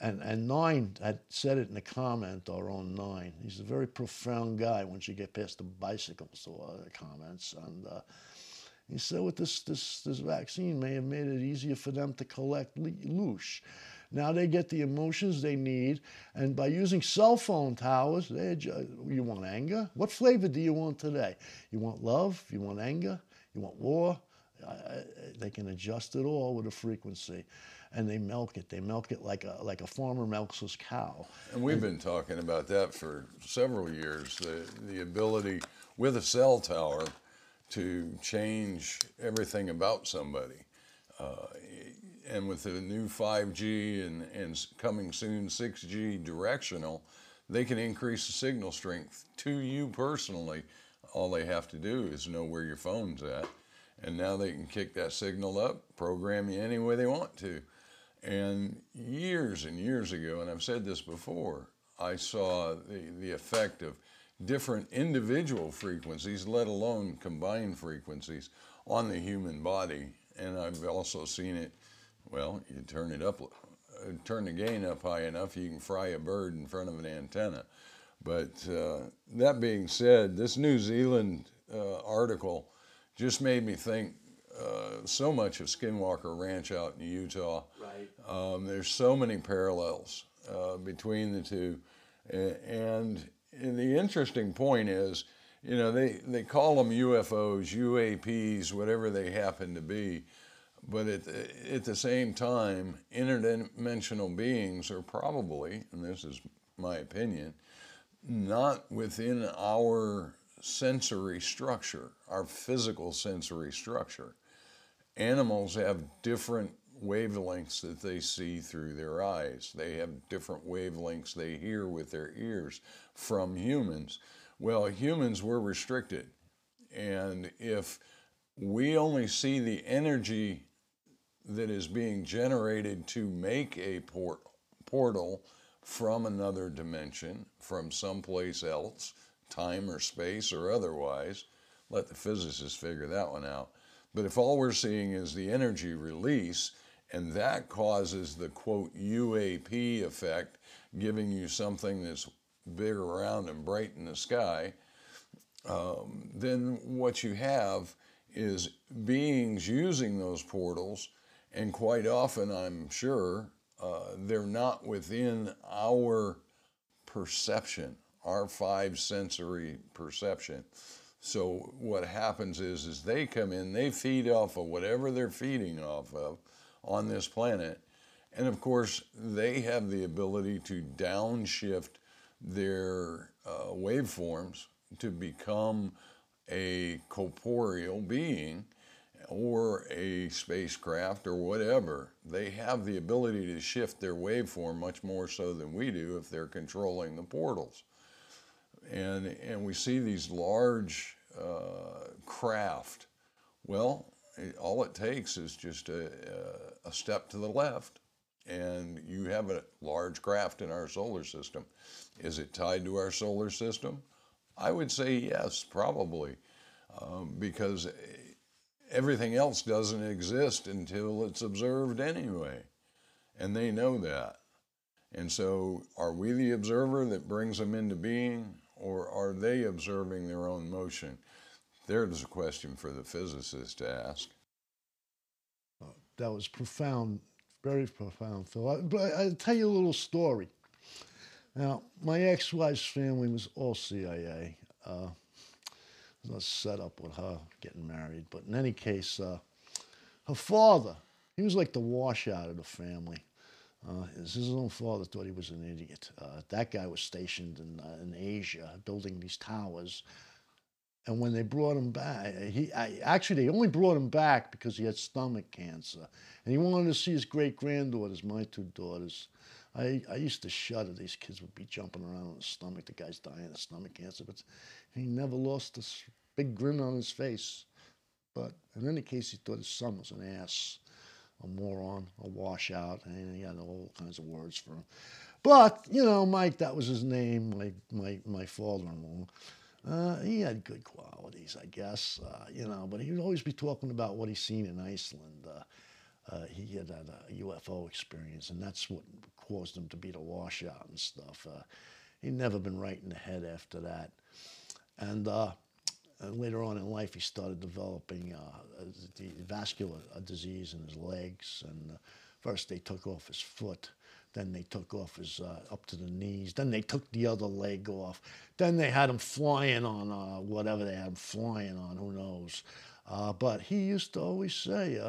Speaker 2: and, and Nine had said it in a comment, our own Nine. He's a very profound guy once you get past the bicycles or the comments. And he said, with this, this, this vaccine may have made it easier for them to collect loosh. Now they get the emotions they need, and by using cell phone towers, they adjust, you want anger? What flavor do you want today? You want love? You want anger? You want war? They can adjust it all with a frequency, and they milk it. They milk it like a like a farmer milks his cow.
Speaker 1: And we've been talking about that for several years. The the ability with a cell tower to change everything about somebody. Uh, and with the new 5G and, and coming soon 6G directional, they can increase the signal strength to you personally. All they have to do is know where your phone's at. And now they can kick that signal up, program you any way they want to. And years and years ago, and I've said this before, I saw the, the effect of different individual frequencies, let alone combined frequencies, on the human body. And I've also seen it, well, you turn it up, turn the gain up high enough, you can fry a bird in front of an antenna. But uh, that being said, this New Zealand uh, article just made me think uh, so much of Skinwalker Ranch out in Utah.
Speaker 2: Right.
Speaker 1: Um, there's so many parallels uh, between the two. And the interesting point is, you know, they, they call them UFOs, UAPs, whatever they happen to be. But at at the same time, interdimensional beings are probably, and this is my opinion, not within our sensory structure, our physical sensory structure. Animals have different wavelengths that they see through their eyes. They have different wavelengths they hear with their ears from humans. Well, humans were restricted. And if we only see the energy that is being generated to make a port- portal from another dimension, from someplace else time or space or otherwise. Let the physicists figure that one out. But if all we're seeing is the energy release, and that causes the quote UAP effect, giving you something that's big around and bright in the sky, um, then what you have is beings using those portals, and quite often, I'm sure, uh, they're not within our perception, our five sensory perception. So what happens is, is they come in, they feed off of whatever they're feeding off of on this planet, and of course they have the ability to downshift their uh, waveforms to become a corporeal being or a spacecraft or whatever, they have the ability to shift their waveform much more so than we do if they're controlling the portals. And, and we see these large uh, craft. Well, all it takes is just a, a step to the left, and you have a large craft in our solar system. Is it tied to our solar system? I would say yes, probably, um, because everything else doesn't exist until it's observed anyway. And they know that. And so, are we the observer that brings them into being, or are they observing their own motion? There's a question for the physicist to ask.
Speaker 2: That was profound, very profound, Phil. But I'll tell you a little story. Now, my ex wife's family was all CIA. Uh, there's no setup with her getting married. But in any case, uh, her father, he was like the washout of the family. Uh, his own father thought he was an idiot. Uh, that guy was stationed in, uh, in Asia building these towers. And when they brought him back, he I, actually they only brought him back because he had stomach cancer, and he wanted to see his great granddaughters, my two daughters. I, I used to shudder. These kids would be jumping around on his stomach. The guy's dying of stomach cancer, but he never lost this big grin on his face. But in any case, he thought his son was an ass, a moron, a washout, and he had all kinds of words for him. But you know, Mike, that was his name. My my my father-in-law. Uh, he had good qualities, I guess, uh, you know, but he would always be talking about what he's seen in Iceland. Uh, uh, he had a UFO experience, and that's what caused him to be the washout and stuff. Uh, he'd never been right in the head after that. And, uh, and later on in life, he started developing uh, the vascular disease in his legs. And uh, first, they took off his foot. Then they took off his uh, up to the knees. Then they took the other leg off. Then they had him flying on whatever they had him flying on, who knows. but he used to always say,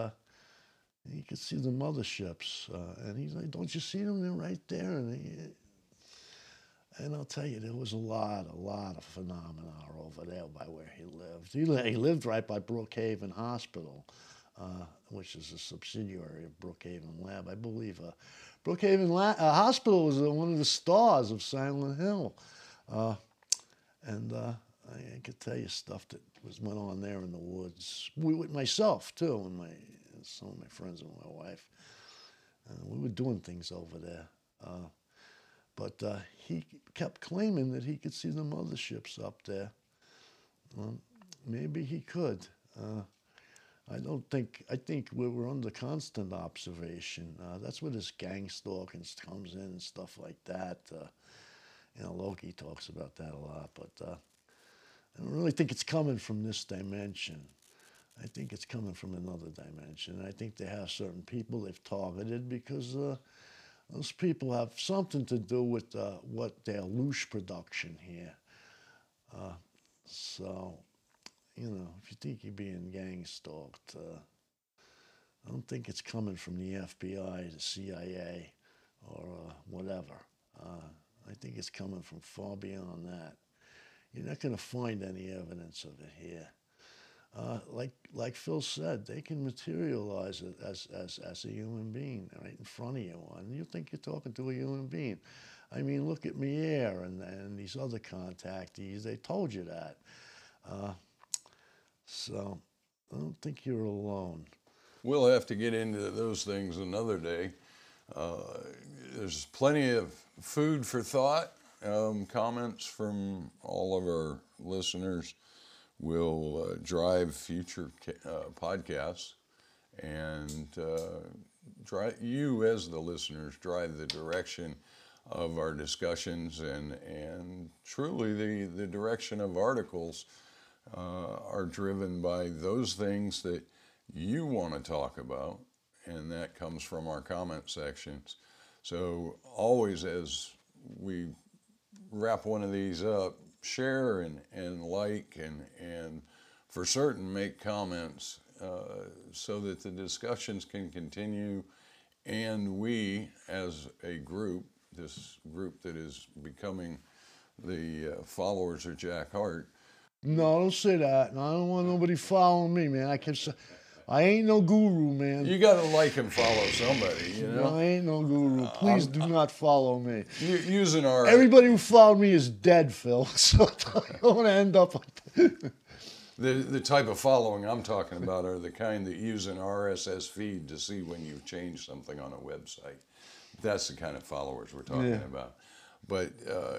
Speaker 2: you could see the motherships. Uh, and he's like, Don't you see them? They're right there. And, he, and I'll tell you, there was a lot, a lot of phenomena over there by where he lived. He, he lived right by Brookhaven Hospital, uh, which is a subsidiary of Brookhaven Lab. I believe uh, Brookhaven La- uh, Hospital was uh, one of the stars of Silent Hill. Uh, and uh, I, could tell you stuff that was went on there in the woods. We, with myself, too, and my some of my friends and my wife. Uh, we were doing things over there. Uh, but uh, he kept claiming that he could see the motherships up there. Well, maybe he could. Uh, I don't think, I think we were under constant observation. Uh, that's where this gang stalking comes in and stuff like that. Uh, you know, Loki talks about that a lot, but I don't really think it's coming from this dimension. I think it's coming from another dimension. I think they have certain people they've targeted because uh, those people have something to do with uh, what their loosh production here. Uh, so, you know, if you think you're being gang stalked, uh, I don't think it's coming from the FBI, the CIA, or uh, whatever. Uh, I think it's coming from far beyond that. You're not going to find any evidence of it here uh, like like Phil said, they can materialize it as, as, as a human being right in front of you, and you think you're talking to a human being. I mean, look at Meier and, and these other contactees. They told you that. Uh, so I don't think you're alone.
Speaker 1: We'll have to get into those things another day. Uh, there's plenty of food for thought um, comments from all of our listeners will uh, drive future uh, podcasts and uh, drive you as the listeners drive the direction of our discussions and and truly the the direction of articles uh, are driven by those things that you want to talk about and that comes from our comment sections. So always as we wrap one of these up share and, and like and and for certain make comments uh, so that the discussions can continue. And we as a group this group that is becoming the uh, followers of Jack Heart
Speaker 2: No, don't say that. No, I don't want nobody following me, man. I can say, I ain't no guru, man.
Speaker 1: you got to like and follow somebody you
Speaker 2: No,
Speaker 1: know
Speaker 2: I ain't no guru. Please do not follow me.
Speaker 1: Using our
Speaker 2: Everybody who followed me is dead, Phil. So I don't want to end up like that.
Speaker 1: The, the type of following I'm talking about are the kind that use an RSS feed to see when you've changed something on a website. That's the kind of followers we're talking
Speaker 2: Yeah.
Speaker 1: about. But uh,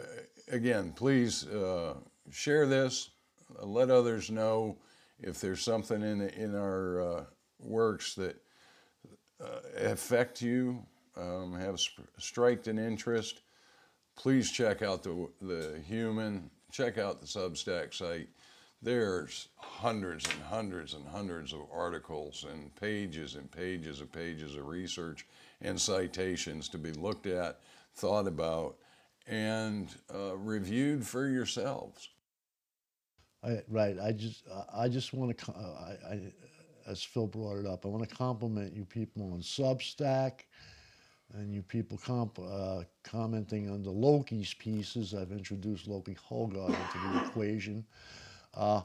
Speaker 1: again, please uh, share this. Let others know if there's something in in our uh, works that uh, affect you, um, have sp- striked an interest. Please check out the the human. Check out the Substack site there's hundreds and hundreds and hundreds of articles and pages and pages and pages of research and citations to be looked at, thought about, and uh, reviewed for yourselves.
Speaker 2: I, right. I just, I just want to, I, I, as Phil brought it up, I want to compliment you people on Substack, and you people comp, uh, commenting on the Loki's pieces. I've introduced Loki Holgard into the equation. Uh,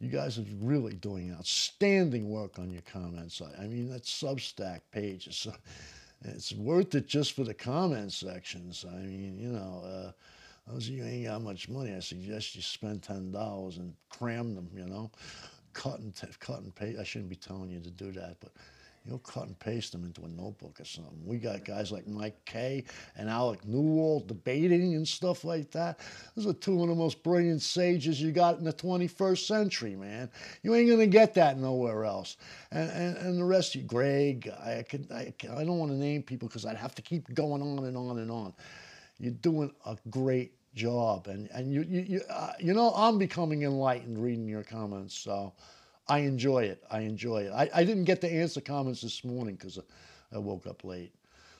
Speaker 2: you guys are really doing outstanding work on your comments. I, I mean, that Substack page is, it's worth it just for the comment sections. I mean, you know, uh, those of you ain't got much money, I suggest you spend ten dollars and cram them. You know, cut and cut and paste. I shouldn't be telling you to do that, but you know, cut and paste them into a notebook or something. We got guys like Mike Kay and Alec Newald debating and stuff like that. Those are two of the most brilliant sages you got in the 21st century, man. You ain't gonna get that nowhere else. And and, and the rest of you, Greg, I could I, I don't want to name people because I'd have to keep going on and on and on. You're doing a great job, and and you you you, uh, you know I'm becoming enlightened reading your comments. So I enjoy it. I enjoy it. I, I didn't get to answer comments this morning because I woke up late.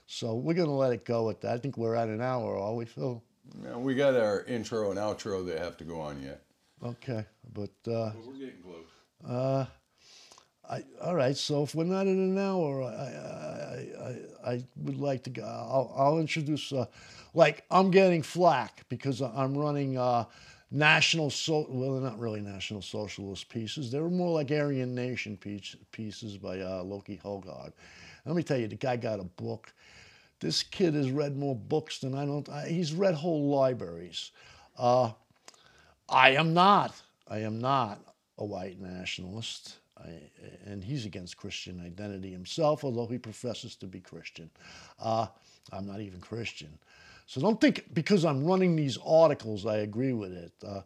Speaker 2: So we're gonna let it go at that. I think we're at an hour, are we, Phil?
Speaker 1: Now, we got our intro and outro that have to go on yet.
Speaker 2: Okay, but uh,
Speaker 1: But we're getting close.
Speaker 2: uh, I, all right. So if we're not in an hour, I I, I, I would like to go. I'll, I'll introduce. Uh, like I'm getting flack because I'm running uh, national so well, they're not really national socialist pieces. They're more like Aryan Nation piece, pieces by uh, Loki Hogard. Let me tell you, the guy got a book. This kid has read more books than I don't. I, he's read whole libraries. Uh, I am not. I am not a white nationalist. I, and he's against Christian identity himself, although he professes to be Christian. Uh, I'm not even Christian. So don't think because I'm running these articles, I agree with it. Uh,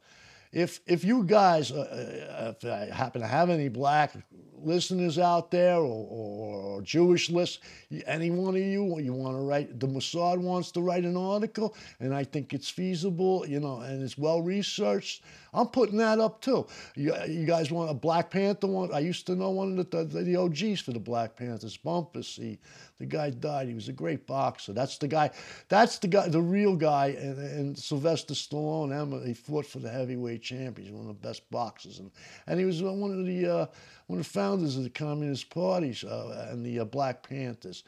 Speaker 2: if if you guys, uh, if I happen to have any black listeners out there or, or, or Jewish lists, any one of you, you want to write, the Mossad wants to write an article, and I think it's feasible, you know, and it's well researched. I'm putting that up too. You, you guys want a Black Panther one? I used to know one of the, the, the OGs for the Black Panthers, Bumpus. He, the guy died. He was a great boxer. That's the guy. That's the guy, the real guy. And, and Sylvester Stallone, Emma, he fought for the heavyweight champion. He's one of the best boxers, and and he was one of the uh, one of the founders of the Communist Party uh, and the uh, Black Panthers.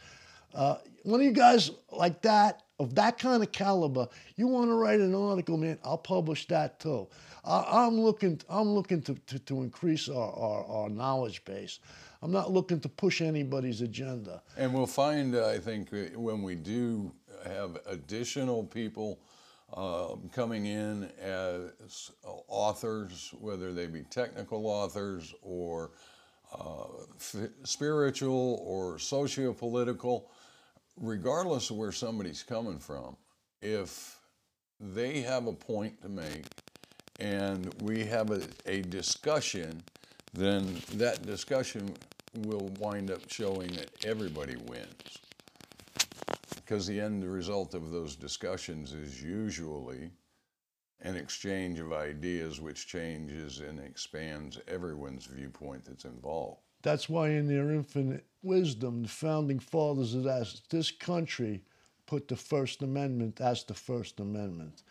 Speaker 2: Uh, one of you guys like that, of that kind of caliber, you want to write an article, man, I'll publish that too. I, I'm looking, I'm looking to, to, to increase our, our, our knowledge base. I'm not looking to push anybody's agenda.
Speaker 1: And we'll find, uh, I think, uh, when we do have additional people uh, coming in as authors, whether they be technical authors or uh, spiritual or socio-political, regardless of where somebody's coming from, if they have a point to make and we have a, a discussion, then that discussion will wind up showing that everybody wins. Because the end result of those discussions is usually an exchange of ideas which changes and expands everyone's viewpoint that's involved.
Speaker 2: That's why, in their infinite wisdom, the founding fathers of this country put the First Amendment as the First Amendment.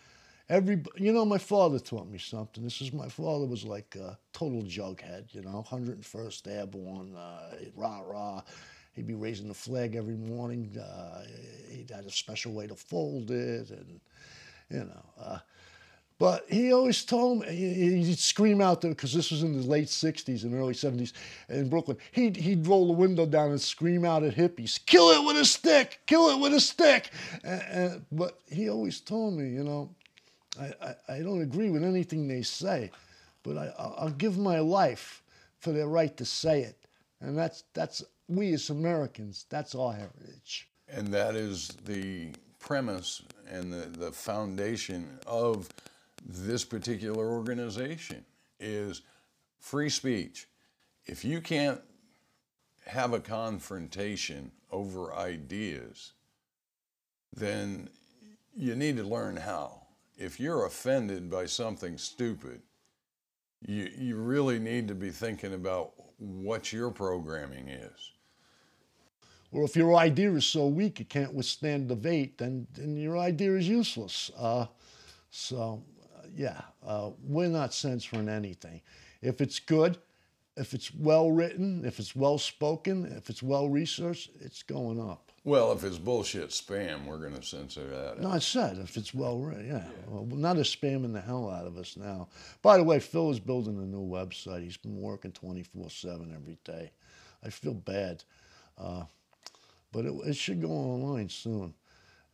Speaker 2: Every, you know, my father taught me something. This is my father was like a total jughead, you know, 101st Airborne, uh, rah rah. He'd be raising the flag every morning. Uh, he had a special way to fold it, and you know. Uh, but he always told me, he'd scream out there, because this was in the late 60s and early 70s in Brooklyn. He'd, he'd roll the window down and scream out at hippies, kill it with a stick, kill it with a stick. And, and, but he always told me, you know, I, I, I, don't agree with anything they say, but I, I'll give my life for their right to say it. And that's, that's we as Americans, that's our heritage.
Speaker 1: And that is the premise and the, the foundation of this particular organization is free speech. If you can't have a confrontation over ideas, then you need to learn how. If you're offended by something stupid, you, you really need to be thinking about what your programming is.
Speaker 2: Well, if your idea is so weak it can't withstand debate, then, then your idea is useless. Uh, so yeah, uh, we're not censoring anything. If it's good, if it's well written, if it's well spoken, if it's well researched, it's going up.
Speaker 1: Well, if it's bullshit spam, we're going to censor that.
Speaker 2: No, I said if it's well written, yeah. yeah. Well, not as spamming the hell out of us now. By the way, Phil is building a new website. He's been working 24 7 every day. I feel bad. Uh, but it, it should go online soon.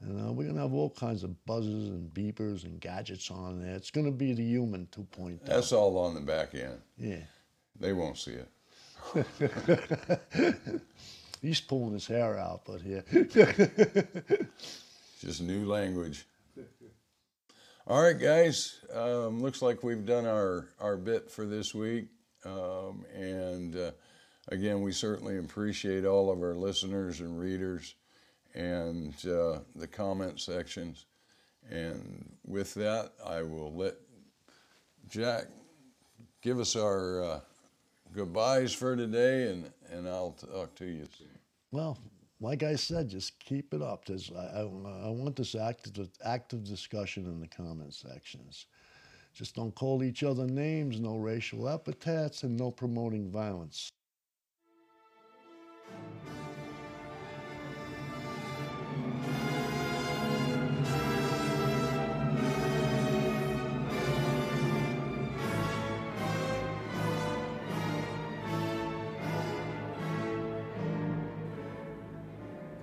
Speaker 2: And uh, we're going to have all kinds of buzzers and beepers and gadgets on there. It's going to be the human 2.0.
Speaker 1: That's all on the back end.
Speaker 2: Yeah.
Speaker 1: They won't see it.
Speaker 2: He's pulling his hair out, but yeah.
Speaker 1: Just new language. All right, guys. Um, looks like we've done our, our bit for this week. Um, and uh, again, we certainly appreciate all of our listeners and readers and uh, the comment sections. And with that, I will let Jack give us our uh, goodbyes for today, and, and I'll talk to you soon.
Speaker 2: Well, like I said, just keep it up. There's, I, I, I want this active, active discussion in the comment sections. Just don't call each other names, no racial epithets, and no promoting violence.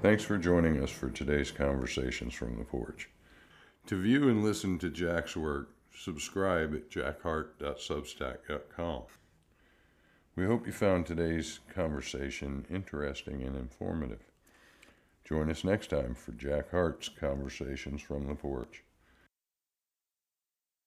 Speaker 1: Thanks for joining us for today's Conversations from the Porch. To view and listen to Jack's work, subscribe at jackheart.substack.com. We hope you found today's conversation interesting and informative. Join us next time for Jack Heart's Conversations from the Porch.